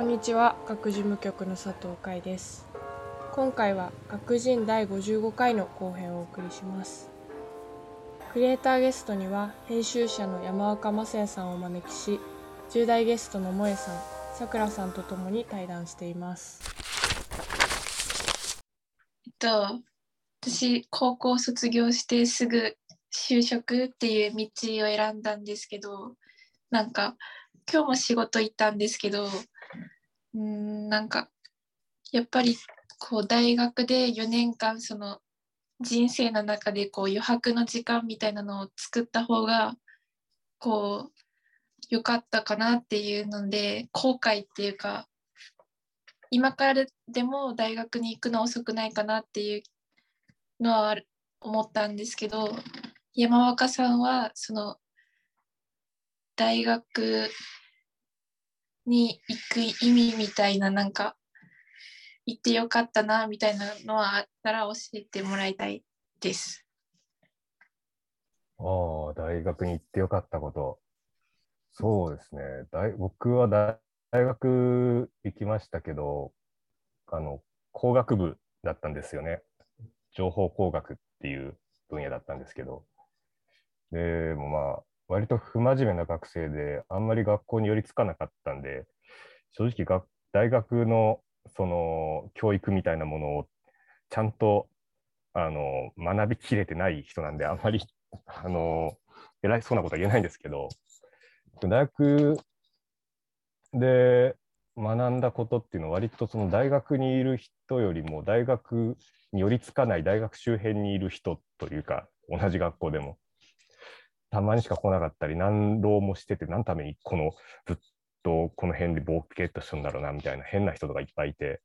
こんにちは。学事務局の佐藤海です。今回は学人第55回の後編をお送りします。クリエイターゲストには編集者の山岡雅也さんをお招きし10代ゲストの萌さんさくらさんとともに対談しています。えっと私高校卒業してすぐ就職っていう道を選んだんですけどなんか今日も仕事行ったんですけどうんなんかやっぱりこう大学で4年間その人生の中でこう余白の時間みたいなのを作った方がこう良かったかなっていうので後悔っていうか今からでも大学に行くの遅くないかなっていうのは思ったんですけど山若さんはその大学に行く意味みたいななんか行ってよかったなみたいなのはあったら教えてもらいたいです。ああ、大学に行ってよかったこと。そうですね。大僕は大大学行きましたけど、あの、工学部だったんですよね。情報工学っていう分野だったんですけど。でもまあ、割と不真面目な学生で、あんまり学校に寄りつかなかったんで、正直学、大学のその教育みたいなものをちゃんとあの学びきれてない人なんで、あんまり あの偉いそうなことは言えないんですけど、大学で学んだことっていうのは、割とその大学にいる人よりも、大学に寄りつかない大学周辺にいる人というか、同じ学校でも、たまにしか来なかったり、何浪もしてて、何のためにこのずっとこの辺でボーケっとするんだろうなみたいな変な人とかいっぱいいて、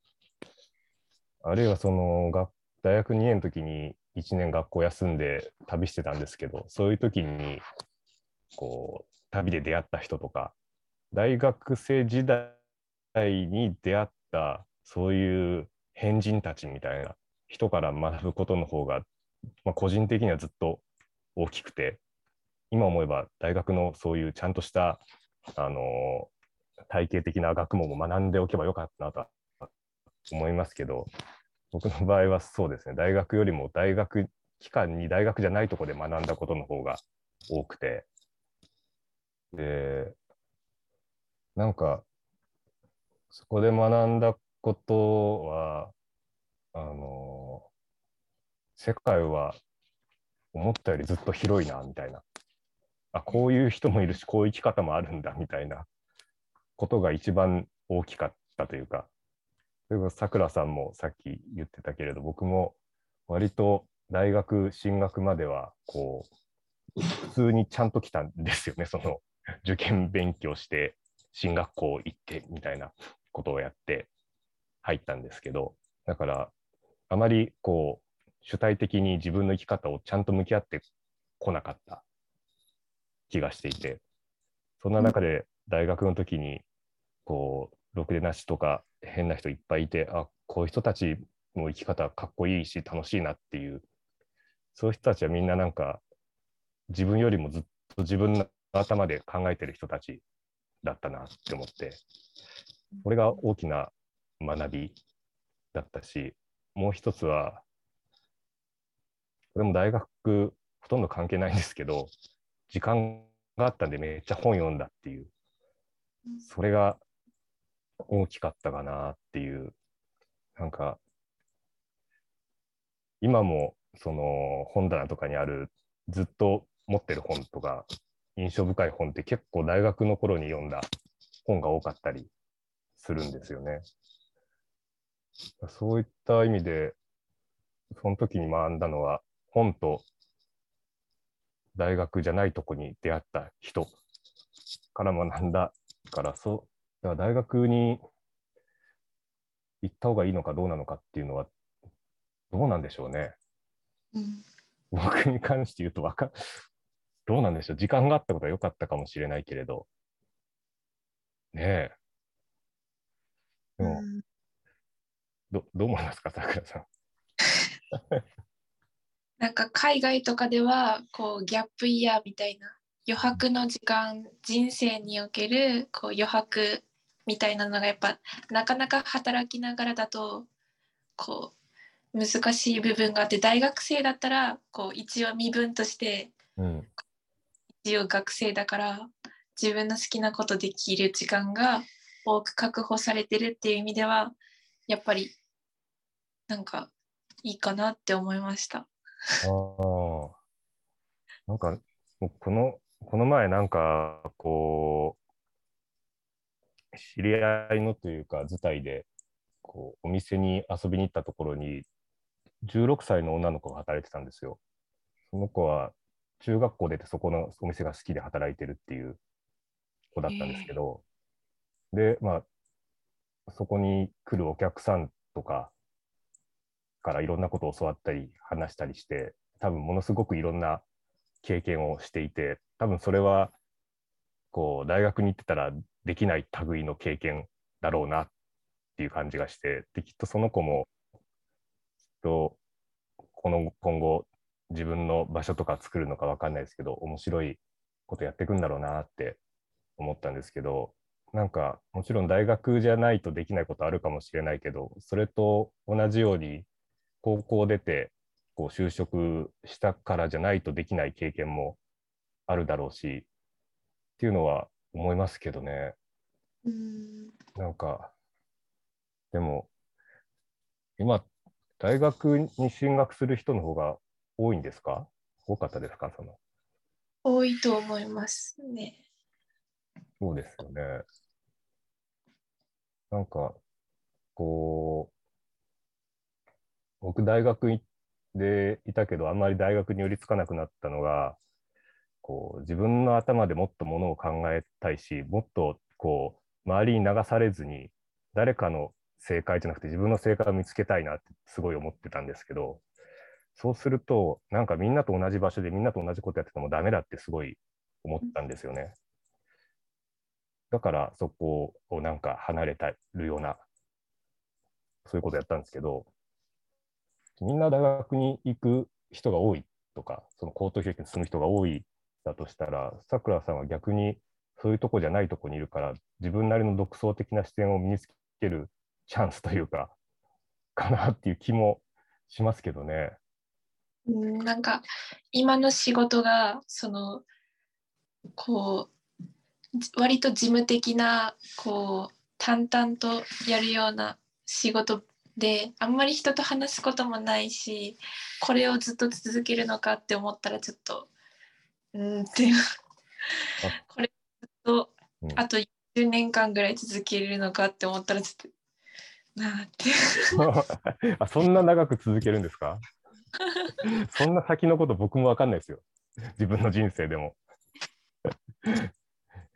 あるいはその学大学2年の時に1年学校休んで旅してたんですけど、そういう時にこう旅で出会った人とか、大学生時代に出会ったそういう変人たちみたいな人から学ぶことの方が、まあ、個人的にはずっと大きくて、今思えば大学のそういうちゃんとしたあの体系的な学問も学んでおけばよかったなと思いますけど、僕の場合はそうですね、大学よりも大学期間に大学じゃないところで学んだことの方が多くて、で、なんか、そこで学んだことは、あの、世界は思ったよりずっと広いな、みたいな。あ、こういう人もいるし、こういう生き方もあるんだ、みたいなことが一番大きかったというか、例えばさくらさんもさっき言ってたけれど、僕も割と大学進学までは、こう、普通にちゃんと来たんですよね、その受験勉強して、進学校行ってみたいなことをやって入ったんですけど、だから、あまりこう、主体的に自分の生き方をちゃんと向き合ってこなかった。気がしていて、そんな中で大学の時に、こう、ろくでなしとか変な人いっぱいいて、あ、こういう人たちの生き方かっこいいし楽しいなっていう、そういう人たちはみんななんか自分よりもずっと自分の頭で考えてる人たちだったなって思って、これが大きな学びだったし、もう一つは、これも大学ほとんど関係ないんですけど、時間があったんでめっちゃ本読んだっていう、それが大きかったかなっていう、なんか、今もその本棚とかにあるずっと持ってる本とか、印象深い本って結構大学の頃に読んだ本が多かったりするんですよね。そういった意味で、その時に学んだのは、本と大学じゃないとこに出会った人から学んだから、そう、だから大学に行った方がいいのかどうなのかっていうのは、どうなんでしょうね。うん僕に関して言うとわか、どうなんでしょう。時間があったことは良かったかもしれないけれど。ねえ。でも、どどう思いますか、さくらさん。なんか海外とかではこうギャップイヤーみたいな余白の時間人生におけるこう余白みたいなのがやっぱなかなか働きながらだとこう難しい部分があって大学生だったらこう一応身分としてうん。一応学生だから自分の好きなことできる時間が多く確保されてるっていう意味ではやっぱりなんかいいかなって思いました。ああ。なんか、この、この前なんか、こう、知り合いのというか、図体で、こう、お店に遊びに行ったところに、16歳の女の子が働いてたんですよ。その子は、中学校出てそこのお店が好きで働いてるっていう子だったんですけど、で、まあ、そこに来るお客さんとかからいろんなことを教わったり話したりして、多分ものすごくいろんな経験をしていて、多分それは、こう、大学に行ってたらできない類の経験だろうなっていう感じがして、で、きっとその子も、きっと、この今後、自分の場所とか作るのかわかんないですけど、面白いことやっていくんだろうなって思ったんですけど、なんか、もちろん大学じゃないとできないことあるかもしれないけど、それと同じように、高校出て、こう就職したからじゃないとできない経験もあるだろうし、っていうのは思いますけどね。うんなんか、でも、今、大学に進学する人の方が多いんですか？多かったですか？その。多いと思いますね。そうですよね。なんか、こう、僕大学でいたけど、あんまり大学に寄りつかなくなったのが、こう、自分の頭でもっとものを考えたいし、もっと、こう、周りに流されずに、誰かの正解じゃなくて自分の正解を見つけたいなってすごい思ってたんですけど、そうすると、なんかみんなと同じ場所でみんなと同じことやっててもダメだってすごい思ったんですよね。だからそこをなんか離れたるような、そういうことやったんですけど、みんな大学に行く人が多いとか、その高等教育に進む人が多いだとしたら、さくらさんは逆にそういうとこじゃないとこにいるから、自分なりの独創的な視点を身につけるチャンスというか、かなっていう気もしますけどね。うんなんか今の仕事がそのこう割と事務的なこう淡々とやるような仕事であんまり人と話すこともないしこれをずっと続けるのかって思ったらちょっとうんっていうこれずっとうんあと10年間ぐらい続けるのかって思ったらちょっとなあって あそんな長く続けるんですか？そんな先のこと僕も分かんないですよ。自分の人生でも。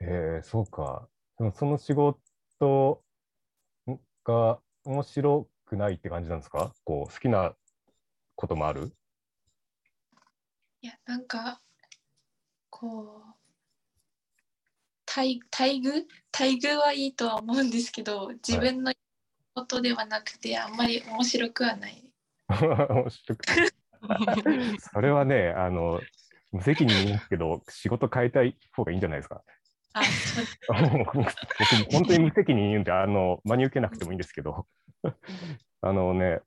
えー、そうか。でもその仕事が面白くないって感じなんですか？こう好きなこともある？いやなんかこう待待遇？待遇はいいとは思うんですけど自分のことではなくてあんまり面白くはない。面白くない それはね、あの、無責任ですけど、仕事変えたい方がいいんじゃないですか？僕、本当に無責任に言うんで、あの、真に受けなくてもいいんですけど、あのね、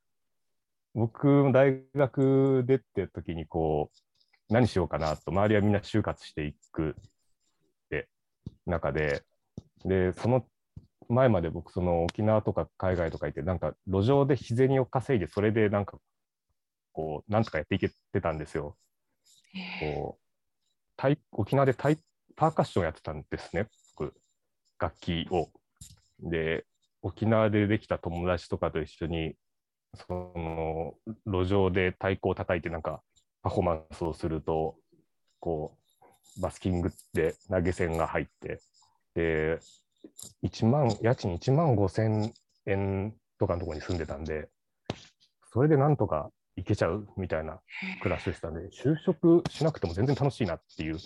僕、大学出て時に、こう、何しようかなと、周りはみんな就活していくって中で、で、その前まで僕、その沖縄とか海外とか行って、なんか路上で日銭を稼いで、それでなんか、こう、なんとかやっていけてたんですよ。こう、沖縄でタイパーカッションやってたんですね、僕、楽器を。で、沖縄でできた友達とかと一緒に、その、路上で太鼓を叩いてなんかパフォーマンスをすると、こう、バスキングで投げ銭が入って、で、1万、家賃1万5千円とかのところに住んでたんで、それでなんとか行けちゃうみたいな暮らしでしたんで、就職しなくても全然楽しいなっていう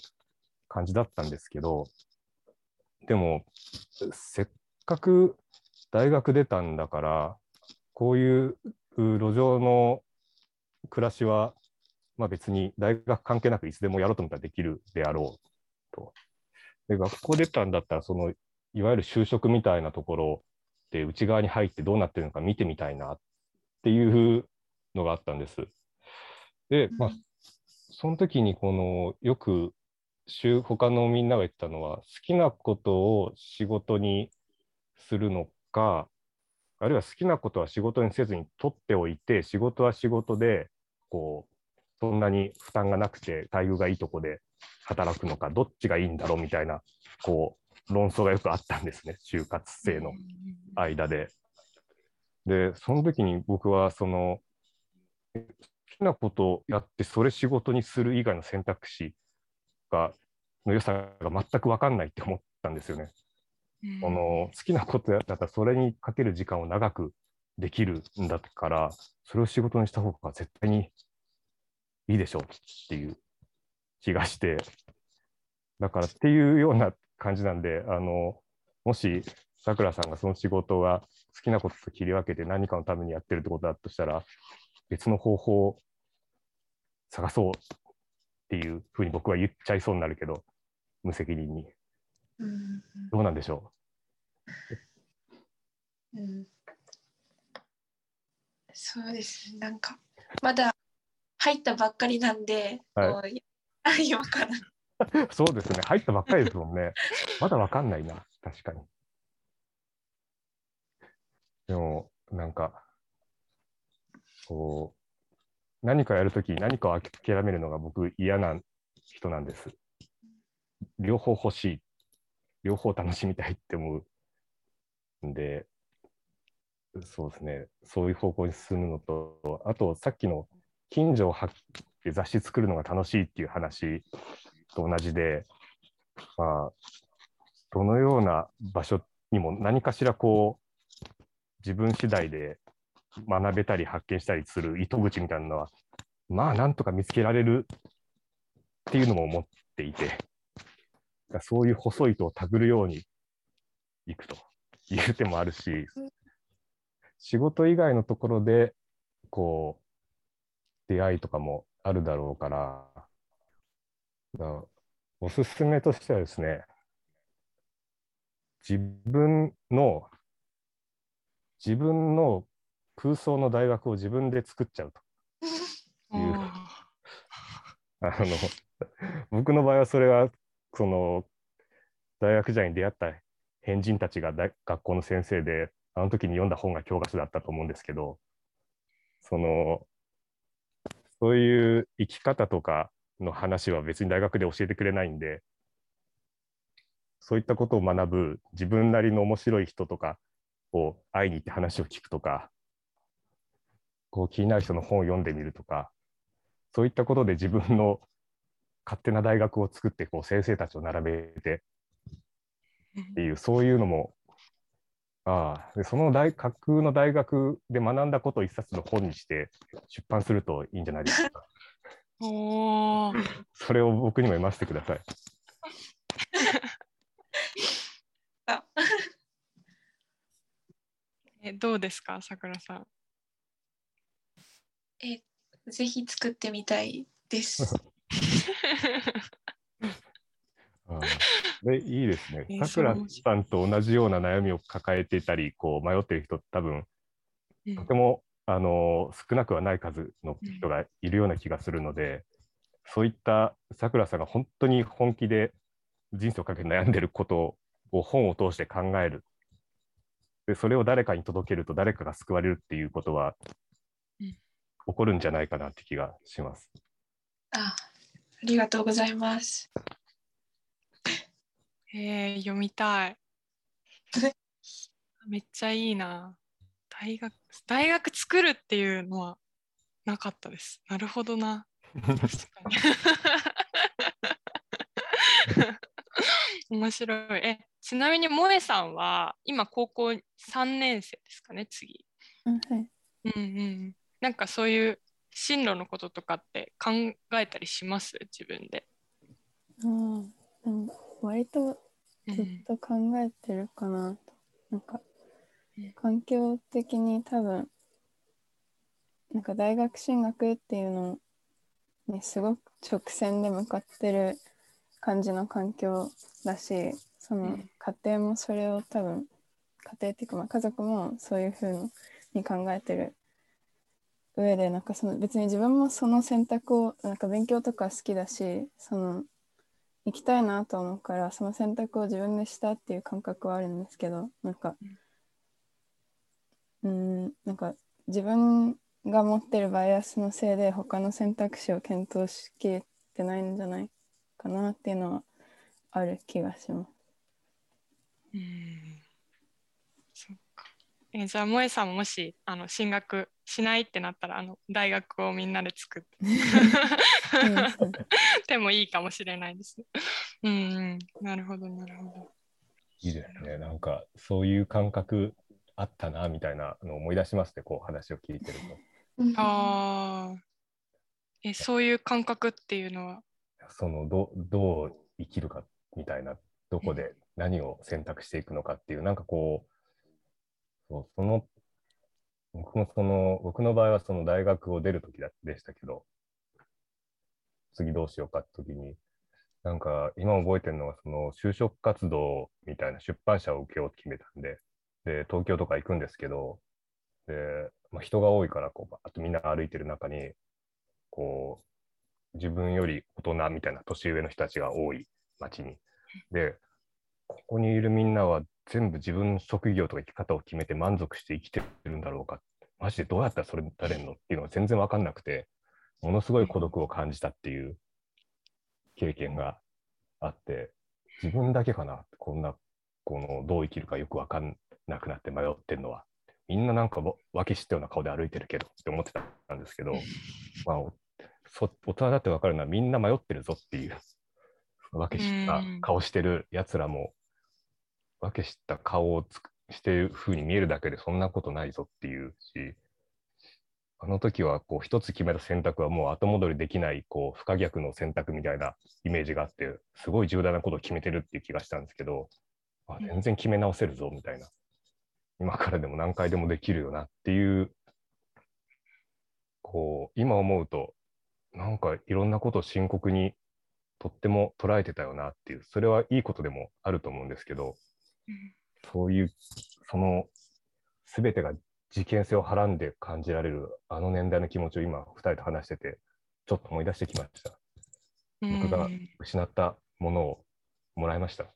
感じだったんですけど、でも、せっかく大学出たんだから、こういう路上の暮らしは、まあ別に大学関係なくいつでもやろうと思ったらできるであろうと。で、学校出たんだったら、そのいわゆる就職みたいなところで内側に入ってどうなってるのか見てみたいなっていうのがあったんです。で、まあ、その時にこのよく他のみんなが言ったのは好きなことを仕事にするのかあるいは好きなことは仕事にせずに取っておいて仕事は仕事でこうそんなに負担がなくて待遇がいいとこで働くのかどっちがいいんだろうみたいなこう論争がよくあったんですね就活生の間で。でその時に僕はその好きなことをやってそれ仕事にする以外の選択肢がの良さが全く分かんないって思ったんですよね。この好きなことやったらそれにかける時間を長くできるんだからそれを仕事にした方が絶対にいいでしょうっていう気がしてだからっていうような感じなんであのもしさくらさんがその仕事が好きなことと切り分けて何かのためにやってるってことだとしたら別の方法を探そうっていうふうに僕は言っちゃいそうになるけど無責任に、うん、どうなんでしょう、うん、そうですなんかまだ入ったばっかりなんで、はい、今から。そうですね。入ったばっかりですもんね。まだわかんないな。確かに。でもなんかこう何かやるとき何かを諦めるのが僕嫌な人なんです。両方欲しい。両方楽しみたいって思うんで。そうですね。そういう方向に進むのとあとさっきの近所をはって雑誌作るのが楽しいっていう話と同じで、まあ、どのような場所にも何かしらこう自分次第で学べたり発見したりする糸口みたいなのはまあなんとか見つけられるっていうのも思っていてそういう細い糸を手繰るようにいくという手もあるし仕事以外のところでこう出会いとかもあるだろうから、からおすすめとしてはですね、自分の、自分の空想の大学を自分で作っちゃうと いう。あの僕の場合はそれはその大学時代に出会った変人たちが学校の先生であの時に読んだ本が教科書だったと思うんですけどそのそういう生き方とかの話は別に大学で教えてくれないんで、そういったことを学ぶ自分なりの面白い人とかを会いに行って話を聞くとか、こう気になる人の本を読んでみるとか、そういったことで自分の 勝手な大学を作ってこう先生たちを並べてっていうそういうのもああでその大架空の大学で学んだことを一冊の本にして出版するといいんじゃないですか。おそれを僕にも読ませてください。えどうですか、さくらさん。え、ぜひ作ってみたいです。あでいいですね。さくらさんと同じような悩みを抱えていたり、こう迷っている人、多分とても、あの少なくはない数の人がいるような気がするので、そういったさくらさんが本当に本気で人生をかけて悩んでることを本を通して考える。でそれを誰かに届けると誰かが救われるっていうことは、起こるんじゃないかなって気がします。あありがとうございます。えー、読みたい。めっちゃいいな。大学、大学作るっていうのはなかったです。なるほどな。確かに。面白い。え、ちなみに萌えさんは今高校3年生ですかね、次。うん、はい。うんうん。なんかそういう進路のこととかって考えたりします？自分で。ああ、割とずっと考えてるかな。と、なんか環境的に多分なんか大学進学っていうのにすごく直線で向かってる感じの環境だしその家庭もそれを多分家庭っていうかまあ家族もそういうふうに考えてる上でなんかその別に自分もその選択をなんか勉強とか好きだしその行きたいなと思うからその選択を自分でしたっていう感覚はあるんですけどなんかうんなんか自分が持ってるバイアスのせいで他の選択肢を検討しきれてないんじゃないかなっていうのはある気がします。うんかえじゃあ萌さんももしあの進学しないってなったらあの大学をみんなで作って でもいいかもしれないです。うん、うん、なるほどなるほど。いいですねなんかそういう感覚あったなみたいなのを思い出しますねこう話を聞いてると。ああえそういう感覚っていうのは？そのどどう生きるかみたいなどこで何を選択していくのかっていう、なんかこうそうその僕もその僕の場合はその大学を出る時でしたけど次どうしようかって時になんか今覚えてるのはその就職活動みたいな出版社を受けようと決めたんでで東京とか行くんですけどで、まあ、人が多いからこうバーッとみんな歩いてる中にこう自分より大人みたいな年上の人たちが多い街に。でここにいるみんなは全部自分の職業とか生き方を決めて満足して生きてるんだろうか。マジでどうやったらそれなれんのっていうのが全然分かんなくてものすごい孤独を感じたっていう経験があって自分だけかな。こんなこのどう生きるかよく分かんなくなって迷ってるのは。みんななんか分け知ったような顔で歩いてるけどって思ってたんですけど、まあ、大人だって分かるのはみんな迷ってるぞっていう分け知った顔してるやつらも分け知った顔をつしてる風に見えるだけでそんなことないぞっていうしあの時はこう一つ決めた選択はもう後戻りできないこう不可逆の選択みたいなイメージがあってすごい重大なことを決めてるっていう気がしたんですけどあ全然決め直せるぞみたいな。今からでも何回でもできるよなっていうこう今思うとなんかいろんなことを深刻にとっても捉えてたよなっていうそれはいいことでもあると思うんですけど、うん、そういうその全てが事件性をはらんで感じられるあの年代の気持ちを今2人と話しててちょっと思い出してきました。僕が失ったものをもらいました。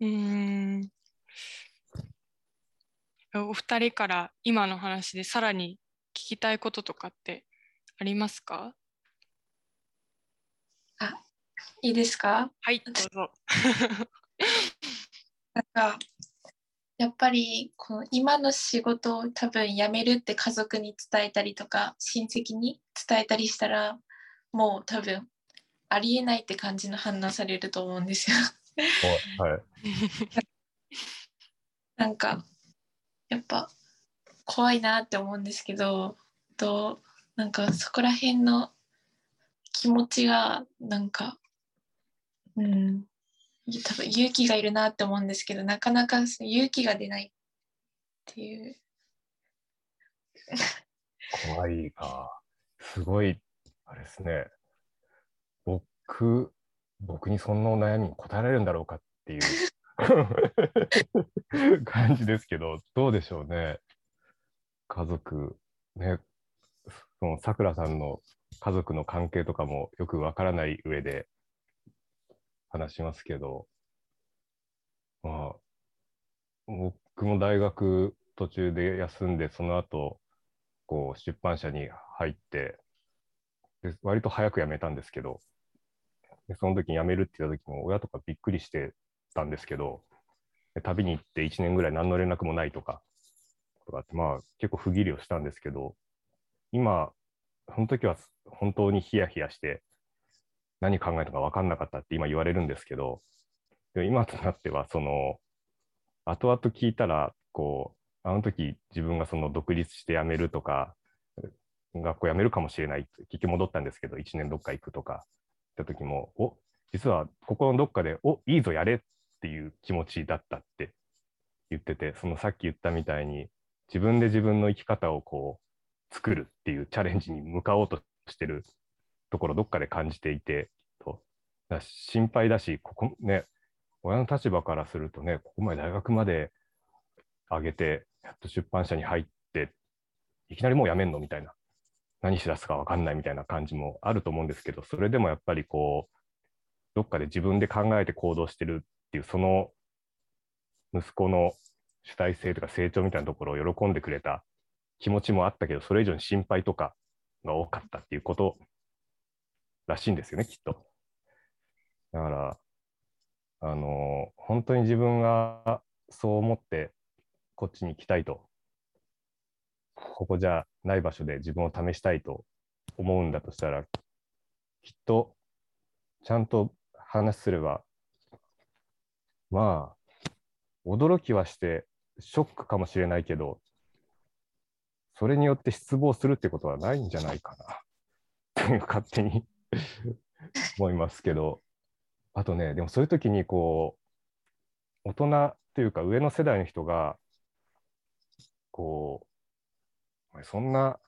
う んお二人から今の話でさらに聞きたいこととかってありますか？あ、いいですか？はい、どうぞ。なんか、やっぱりこの今の仕事を多分辞めるって家族に伝えたりとか親戚に伝えたりしたらもう多分ありえないって感じの反応されると思うんですよ。はい、なんかやっぱ怖いなって思うんですけどとなんかそこら辺の気持ちがなんかうん。多分勇気がいるなって思うんですけどなかなか勇気が出ないっていう。怖いなすごいあれですね。僕僕にそんなお悩みに答えられるんだろうかっていう 感じですけどどうでしょうね。家族ね。そのさくらさんの家族の関係とかもよくわからない上で話しますけど、まあ、僕も大学途中で休んで、その後、こう出版社に入ってで、割と早く辞めたんですけど、でその時に辞めるって言った時も親とかびっくりしてたんですけど、旅に行って1年ぐらい何の連絡もないとか、とかってまあ結構不義理をしたんですけど、今、その時は本当にヒヤヒヤして、何考えたか分かんなかったって今言われるんですけど、でも今となっては、その、後々聞いたら、こう、あの時自分がその独立して辞めるとか、学校辞めるかもしれないって結局戻ったんですけど、1年どっか行くとか、った時も、お実はここのどっかで、おいいぞ、やれっていう気持ちだったって言ってて、そのさっき言ったみたいに、自分で自分の生き方をこう作るっていうチャレンジに向かおうとしてるところどっかで感じていてだ心配だし、ここね、親の立場からするとね、ここまで大学まで上げて、やっと出版社に入って、いきなりもう辞めんのみたいな、何しだすか分かんないみたいな感じもあると思うんですけど、それでもやっぱりこう、どっかで自分で考えて行動してるっていう、その息子の主体性とか成長みたいなところを喜んでくれた気持ちもあったけど、それ以上に心配とかが多かったっていうことらしいんですよね、きっと。だから、あの、本当に自分がそう思ってこっちに来たいと、ここじゃない場所で自分を試したいと思うんだとしたら、きっとちゃんと話すれば、まあ、驚きはして、ショックかもしれないけど、それによって失望するってことはないんじゃないかな、という勝手に思いますけど、あとね、でもそういう時にこう、大人というか上の世代の人が、こう、そんな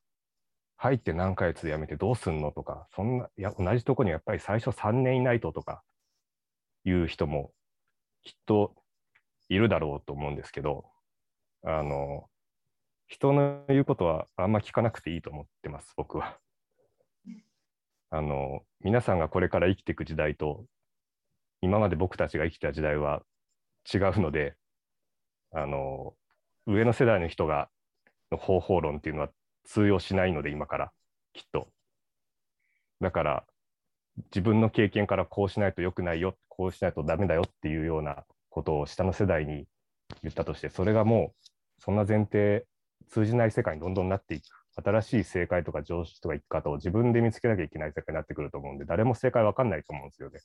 入って何ヶ月で辞めてどうすんのとか、そんな、いや、同じとこにやっぱり最初3年いないととかいう人もきっといるだろうと思うんですけど、あの、人の言うことはあんま聞かなくていいと思ってます、僕は。あの、皆さんがこれから生きていく時代と、今まで僕たちが生きた時代は違うので、あの、上の世代の人が、の方法論っていうのは通用しないので、今から、きっと。だから、自分の経験からこうしないと良くないよ、こうしないとダメだよっていうようなことを下の世代に言ったとして、それがもう、そんな前提、通じない世界にどんどんなっていく。新しい正解とか常識とか生き方を自分で見つけなきゃいけない世界になってくると思うんで、誰も正解わかんないと思うんですよね。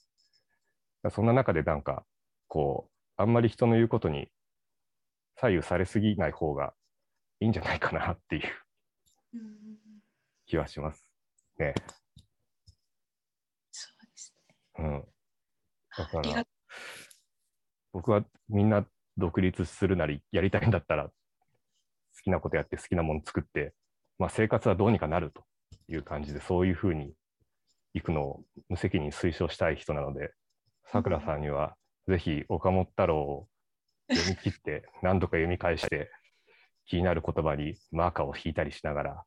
そんな中でなんか、こう、あんまり人の言うことに左右されすぎない方がいいんじゃないかなっていううん気はしますね。そうですね。うん。だから僕はみんな独立するなりやりたいんだったら、好きなことやって好きなもの作って、まあ、生活はどうにかなるという感じで、そういうふうに行くのを無責任に推奨したい人なので、さくらさんにはぜひ岡本太郎を読み切って、何度か読み返して、気になる言葉にマーカーを引いたりしながら、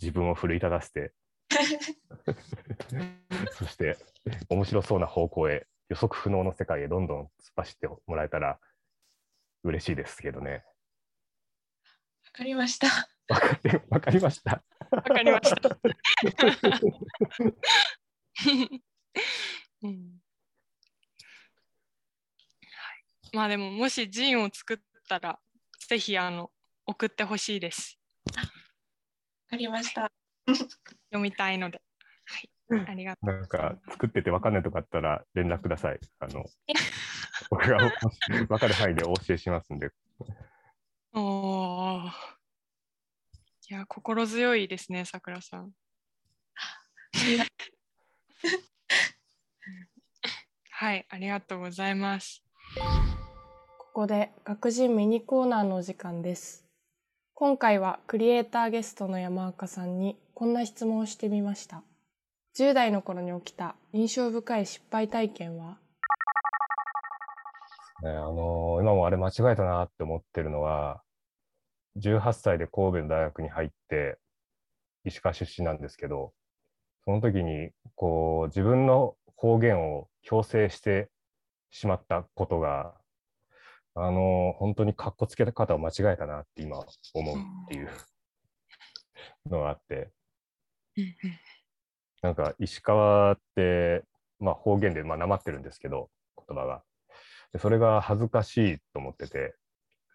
自分を奮い立たせて、そして面白そうな方向へ、予測不能の世界へどんどん突っ走ってもらえたら嬉しいですけどね。わかりました。わかりわかりました。わかりました。うんはい、まあでももしジンを作ったらぜひあの送ってほしいです。わかりました。読みたいので。はい、ありがとうなんか作っててわかんないとかあったら連絡ください。あの 僕がわかる範囲でお教えしますんで。おーいや心強いですね、さくらさん。はい、ありがとうございます。ここで学人ミニコーナーのお時間です。今回はクリエイターゲストの山岡さんにこんな質問をしてみました。10代の頃に起きた印象深い失敗体験は？ね、あの今もあれ間違えたなって思ってるのは、18歳で神戸の大学に入って、石川出身なんですけど、その時にこう自分の方言を強制してしまったことが、あの本当にかっこつけ方を間違えたなって今思うっていうのがあって、なんか石川って、まあ、方言でまあなまってるんですけど、言葉が。でそれが恥ずかしいと思ってて、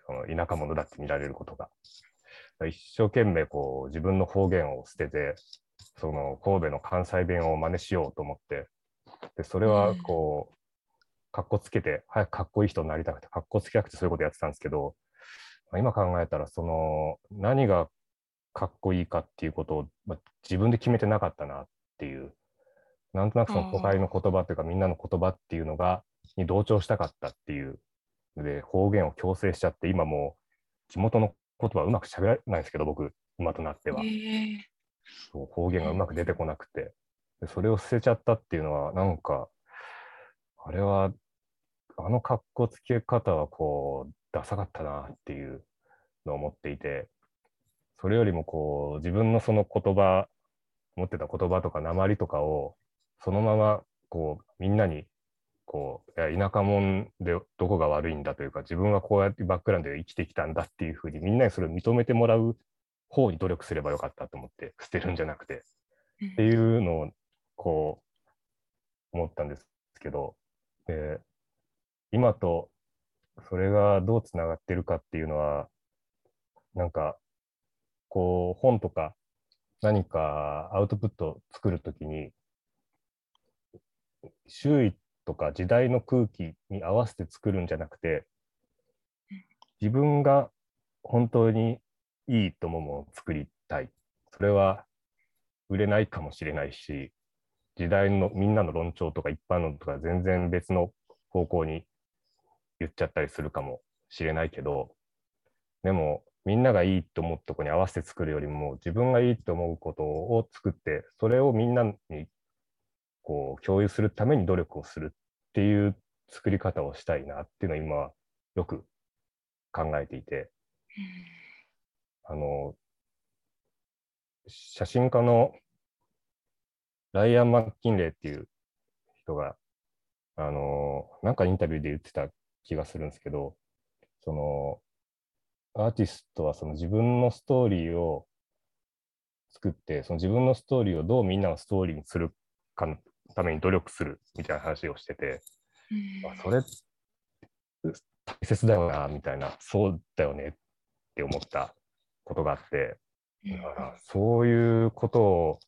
その田舎者だって見られることが。一生懸命こう自分の方言を捨てて、その神戸の関西弁を真似しようと思って、でそれはこう、かっこつけて、早くかっこいい人になりたくて、かっこつけなくてそういうことやってたんですけど、まあ今考えたら、その何がかっこいいかっていうことを、まあ、自分で決めてなかったなっていう、なんとなくその都会の言葉というか、みんなの言葉っていうのが、に同調したかったっていうので、方言を強制しちゃって、今もう地元の言葉うまく喋らないんですけど、僕、今となっては。そう方言がうまく出てこなくて。で、それを捨てちゃったっていうのは、なんか、あれは、あの格好つけ方はこう、ダサかったなっていうのを思っていて、それよりもこう、自分のその言葉、持ってた言葉とか鉛とかを、そのままこう、みんなに、こう、いや田舎者でどこが悪いんだというか、自分はこうやってバックグラウンドで生きてきたんだっていうふうに、みんなにそれを認めてもらう方に努力すればよかったと思って、捨てるんじゃなくて、っていうのを、こう、思ったんですけど、で、今とそれがどうつながってるかっていうのは、なんか、こう、本とか何かアウトプット作るときに、周囲とか時代の空気に合わせて作るんじゃなくて、自分が本当にいいと思うものを作りたい。それは売れないかもしれないし、時代のみんなの論調とか一般論とか全然別の方向に言っちゃったりするかもしれないけど、でもみんながいいと思うとこに合わせて作るよりも自分がいいと思うことを作って、それをみんなにこう共有するために努力をするっていう作り方をしたいなっていうのを今よく考えていて、あの、写真家のライアン・マッキンレーっていう人が、あの、なんかインタビューで言ってた気がするんですけど、その、アーティストはその自分のストーリーを作って、その自分のストーリーをどうみんなのストーリーにするかのために努力するみたいな話をしてて、あそれ大切だよな、みたいな、そうだよねって思ったことがあって、だからそういうことを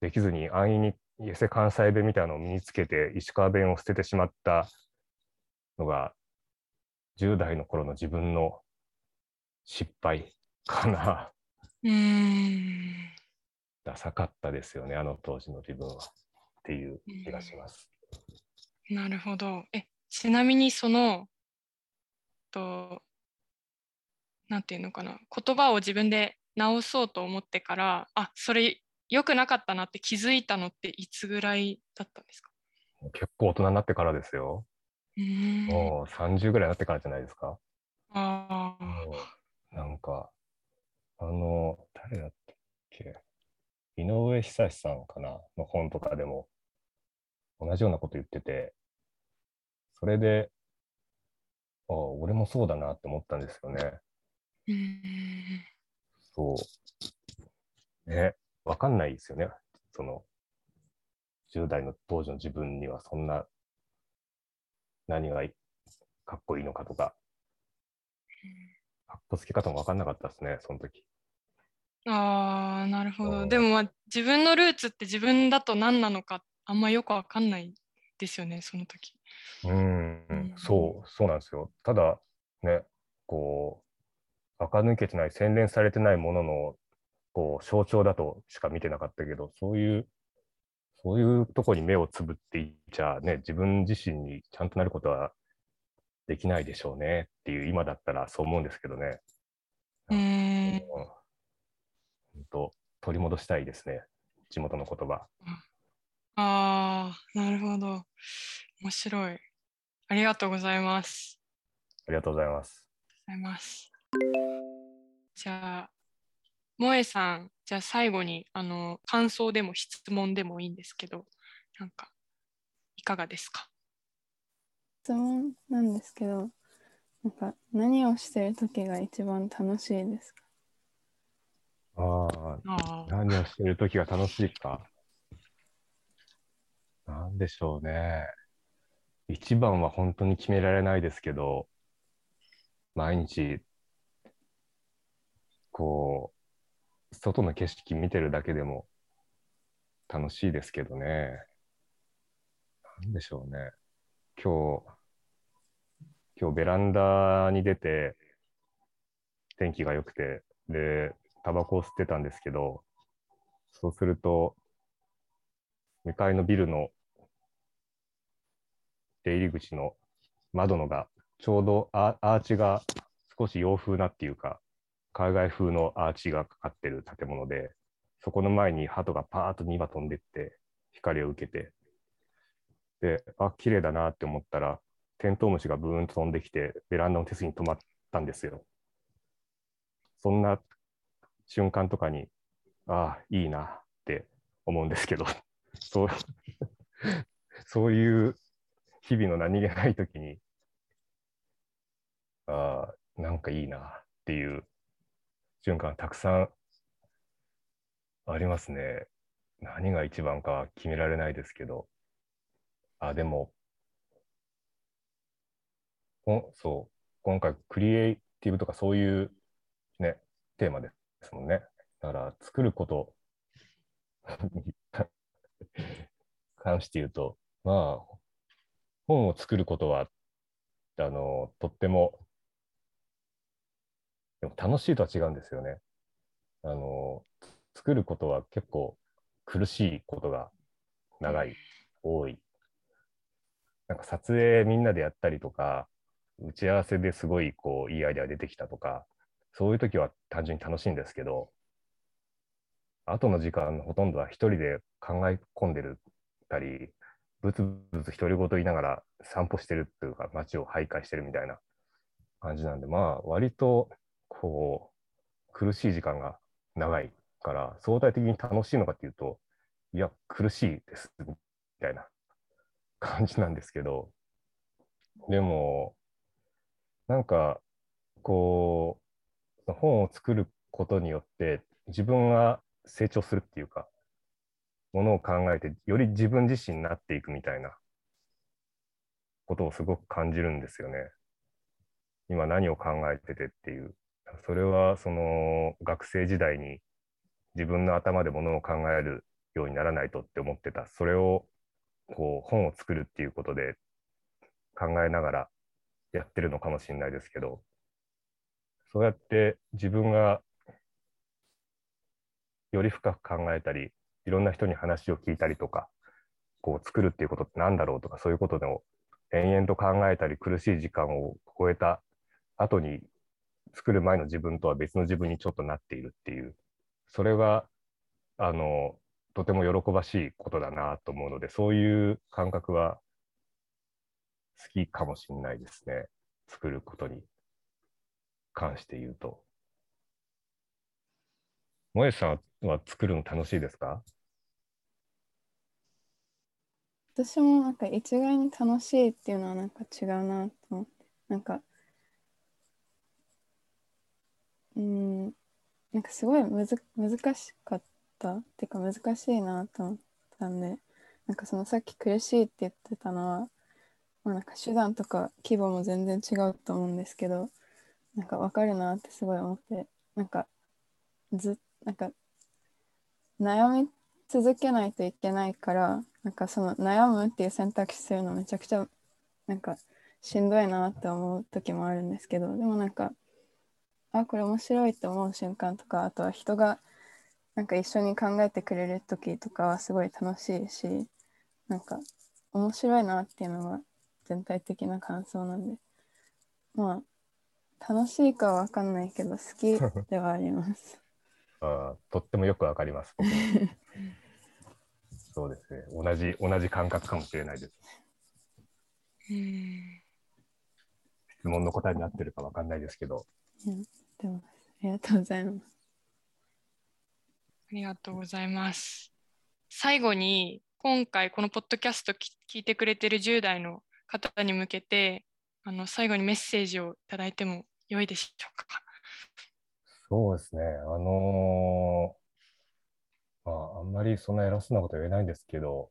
できずに安易にエセ関西弁みたいなのを身につけて石川弁を捨ててしまったのが10代の頃の自分の失敗かな。うん。ダサかったですよね、あの当時の自分は。っていう気がします。なるほど。え、ちなみにその、と、なんていうのかな、言葉を自分で直そうと思ってから、あ、それ良くなかったなって気づいたのっていつぐらいだったんですか？結構大人になってからですよ。もう30ぐらいになってからじゃないですか。あなんか、あの、誰だったっけ井上久志さんかなの本とかでも同じようなこと言ってて、それで、ああ、俺もそうだなって思ったんですよね。そう。ね、わかんないですよね。その、10代の当時の自分にはそんな、何がいかっこいいのかとか、かっこつけ方もわかんなかったですね、その時。ああ、なるほど。うんでも、まあ、自分のルーツって自分だと何なのかあんまよくわかんないですよね、その時。うんうん、そう、そうなんですよ。ただ、ね、こう、垢抜けてない、洗練されてないものの、こう、象徴だとしか見てなかったけど、そういう、そういうとこに目をつぶっていっちゃね、自分自身にちゃんとなることはできないでしょうねっていう、今だったらそう思うんですけどね。うー本当、取り戻したいですね、地元の言葉。ああ、なるほど。面白い。ありがとうございます。ありがとうございます。ありがとうございます。じゃあ、萌えさん、じゃあ最後にあの感想でも質問でもいいんですけど、なんかいかがですか？質問なんですけど、なんか何をしてる時が一番楽しいですか？ああ、ああ、何をしてる時が楽しいか。なんでしょうね。一番は本当に決められないですけど、毎日、こう、外の景色見てるだけでも楽しいですけどね。なんでしょうね。今日、今日ベランダに出て、天気が良くて、で、タバコを吸ってたんですけど、そうすると、向かいのビルの出入り口の窓のが、ちょうどアアーチが少し洋風なっていうか、海外風のアーチがかかってる建物で、そこの前に鳩がパーッと2羽飛んでって、光を受けて、で、あ、綺麗だなって思ったら、テントウムシがブーンと飛んできて、ベランダの手すりに止まったんですよ。そんな瞬間とかに、ああ、いいなって思うんですけど、そう そういう日々の何気ない時に、ああ、なんかいいなっていう瞬間たくさんありますね。何が一番か決められないですけど。あ、でも、こそう、今回クリエイティブとかそういうね、テーマですもんね。だから作ることに関して言うと、まあ、本を作ることは、あの、とっても、でも楽しいとは違うんですよね。あの、作ることは結構苦しいことが長い、多い。なんか撮影みんなでやったりとか、打ち合わせですごいこういいアイデア出てきたとか、そういう時は単純に楽しいんですけど、後の時間ほとんどは一人で考え込んでるたり、ぶつぶつ独り言言いながら散歩してるっていうか、街を徘徊してるみたいな感じなんで、まあ、割と、こう、苦しい時間が長いから、相対的に楽しいのかっていうと、いや、苦しいです、みたいな感じなんですけど、でも、なんか、こう、本を作ることによって、自分が成長するっていうか、ものを考えて、より自分自身になっていくみたいなことをすごく感じるんですよね。今何を考えててっていう。それはその学生時代に自分の頭でものを考えるようにならないとって思ってた。それをこう本を作るっていうことで考えながらやってるのかもしれないですけど、そうやって自分がより深く考えたり、いろんな人に話を聞いたりとか、こう作るっていうことって何だろうとか、そういうことでも延々と考えたり、苦しい時間を超えた後に、作る前の自分とは別の自分にちょっとなっているっていう、それは、あの、とても喜ばしいことだなと思うので、そういう感覚は好きかもしれないですね。作ることに関して言うと。萌さんは作るの楽しいですか？私もなんか一概に楽しいっていうのはなんか違うなと思ってなんかうん。なんかすごいむず難しかった。っていうか難しいなと思ったんでなんかそのさっき苦しいって言ってたのはまあなんか手段とか規模も全然違うと思うんですけどなんか分かるなってすごい思ってなんかずなんか悩み続けないといけないからなんかその悩むっていう選択肢するのめちゃくちゃなんかしんどいなって思う時もあるんですけどでもなんかあこれ面白いって思う瞬間とかあとは人がなんか一緒に考えてくれる時とかはすごい楽しいしなんか面白いなっていうのが全体的な感想なんでまあ楽しいかは分かんないけど好き ではありますあとってもよくわかります。そうですね。同じ、同じ感覚かもしれないです。質問の答えになってるかわかんないですけど。いやでもありがとうございます。ありがとうございます。最後に、今回このポッドキャスト聞いてくれてる10代の方に向けて、あの最後にメッセージをいただいても良いでしょうか？そうですね。あのー、まあ、あんまりそんな偉そうなこと言えないんですけど、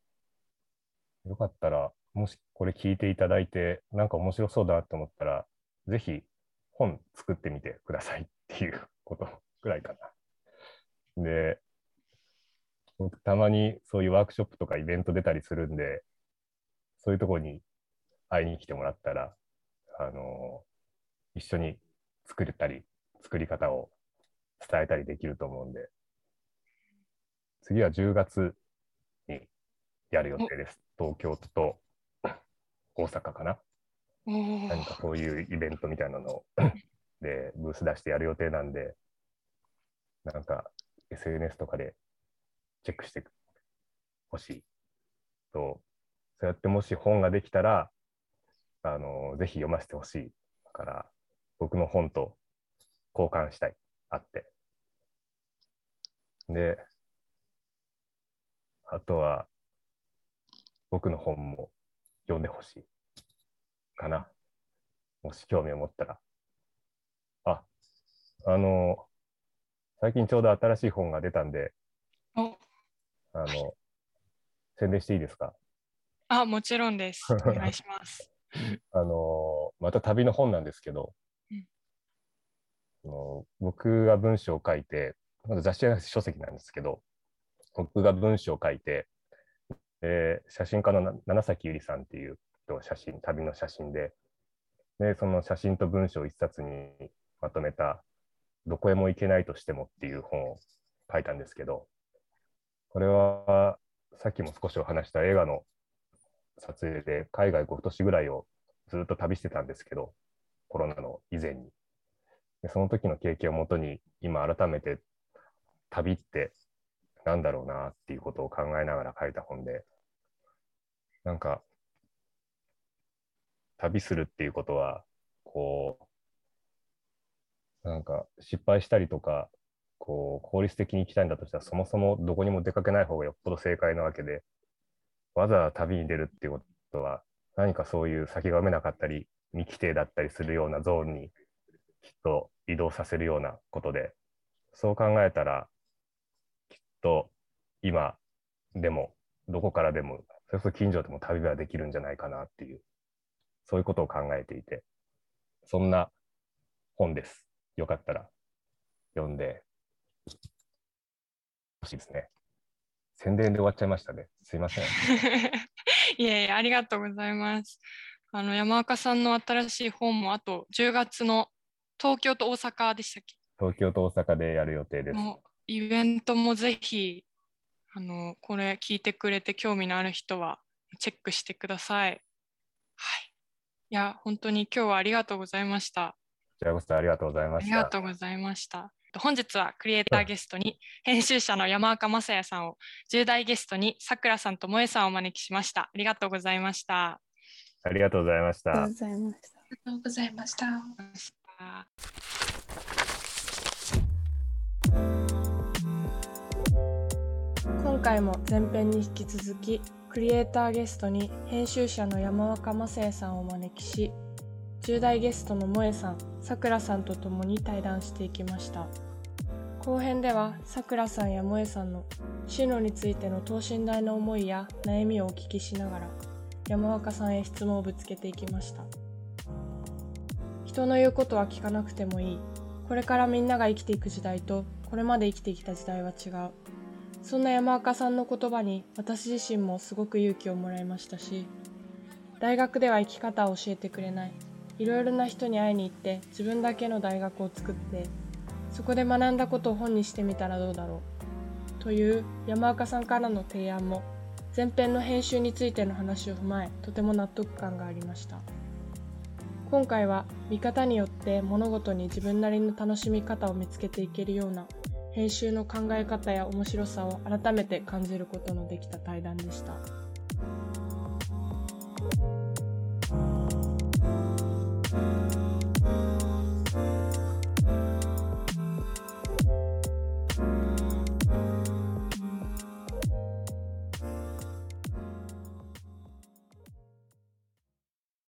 よかったら、もしこれ聞いていただいて、なんか面白そうだなと思ったら、ぜひ本作ってみてくださいっていうことぐらいかな。で、僕たまにそういうワークショップとかイベント出たりするんで、そういうとこに会いに来てもらったら、あの、一緒に作れたり、作り方を伝えたりできると思うんで、次は10月にやる予定です。東京都と大阪かな。何かそういうイベントみたいなの でブース出してやる予定なんで、なんか SNS とかでチェックしてほしいと、そうやってもし本ができたら、あの、ぜひ読ませてほしい。から、僕の本と交換したい、あって。で、あとは、僕の本も読んでほしいかな。もし興味を持ったら。あ、あの、最近ちょうど新しい本が出たんで、あの、宣伝していいですか？あ、もちろんです。お願いします。あの、また旅の本なんですけど、うん、の僕が文章を書いて、まだ雑誌じゃなくて書籍なんですけど、僕が文章を書いて、で写真家の七崎ゆりさんっていう人写真、旅の写真で、で、その写真と文章を一冊にまとめた、どこへも行けないとしてもっていう本を書いたんですけど、これはさっきも少しお話した映画の撮影で海外5都市ぐらいをずっと旅してたんですけど、コロナの以前に。でその時の経験をもとに、今改めて旅ってなんだろうなっていうことを考えながら書いた本で、なんか、旅するっていうことは、こう、なんか失敗したりとか、こう、効率的に行きたいんだとしたら、そもそもどこにも出かけない方がよっぽど正解なわけで、わざわざ旅に出るっていうことは、何かそういう先が読めなかったり、未規定だったりするようなゾーンにきっと移動させるようなことで、そう考えたら、きっと今でも、どこからでも、それこそ近所でも旅はできるんじゃないかなっていう、そういうことを考えていて、そんな本です。よかったら読んでほしいですね。宣伝で終わっちゃいましたね。すいません。いえいえ、ありがとうございます。あの山岡さんの新しい本もあと10月の東京と大阪でしたっけ？東京と大阪でやる予定です。イベントもぜひあのこれ聞いてくれて興味のある人はチェックしてください。はい。いや、本当に今日はありがとうございました。こちらこそありがとうございました。ありがとうございました。本日はクリエイターゲストに編集者の山岡雅也さんを、10代ゲストにさくらさんと萌さんをお招きしました。ありがとうございました。ありがとうございました。ありがとうございました。今回も前編に引き続きクリエイターゲストに編集者の山若雅也さんをお招きし10代ゲストの萌さん、さくらさんと共に対談していきました。後編では、さくらさんや萌さんの進路についての等身大の思いや悩みをお聞きしながら、山若さんへ質問をぶつけていきました。人の言うことは聞かなくてもいい。これからみんなが生きていく時代と、これまで生きてきた時代は違う。そんな山岡さんの言葉に私自身もすごく勇気をもらいましたし、大学では生き方を教えてくれない。いろいろな人に会いに行って自分だけの大学を作ってそこで学んだことを本にしてみたらどうだろうという山岡さんからの提案も前編の編集についての話を踏まえとても納得感がありました今回は見方によって物事に自分なりの楽しみ方を見つけていけるような編集の考え方や面白さを改めて感じることのできた対談でした。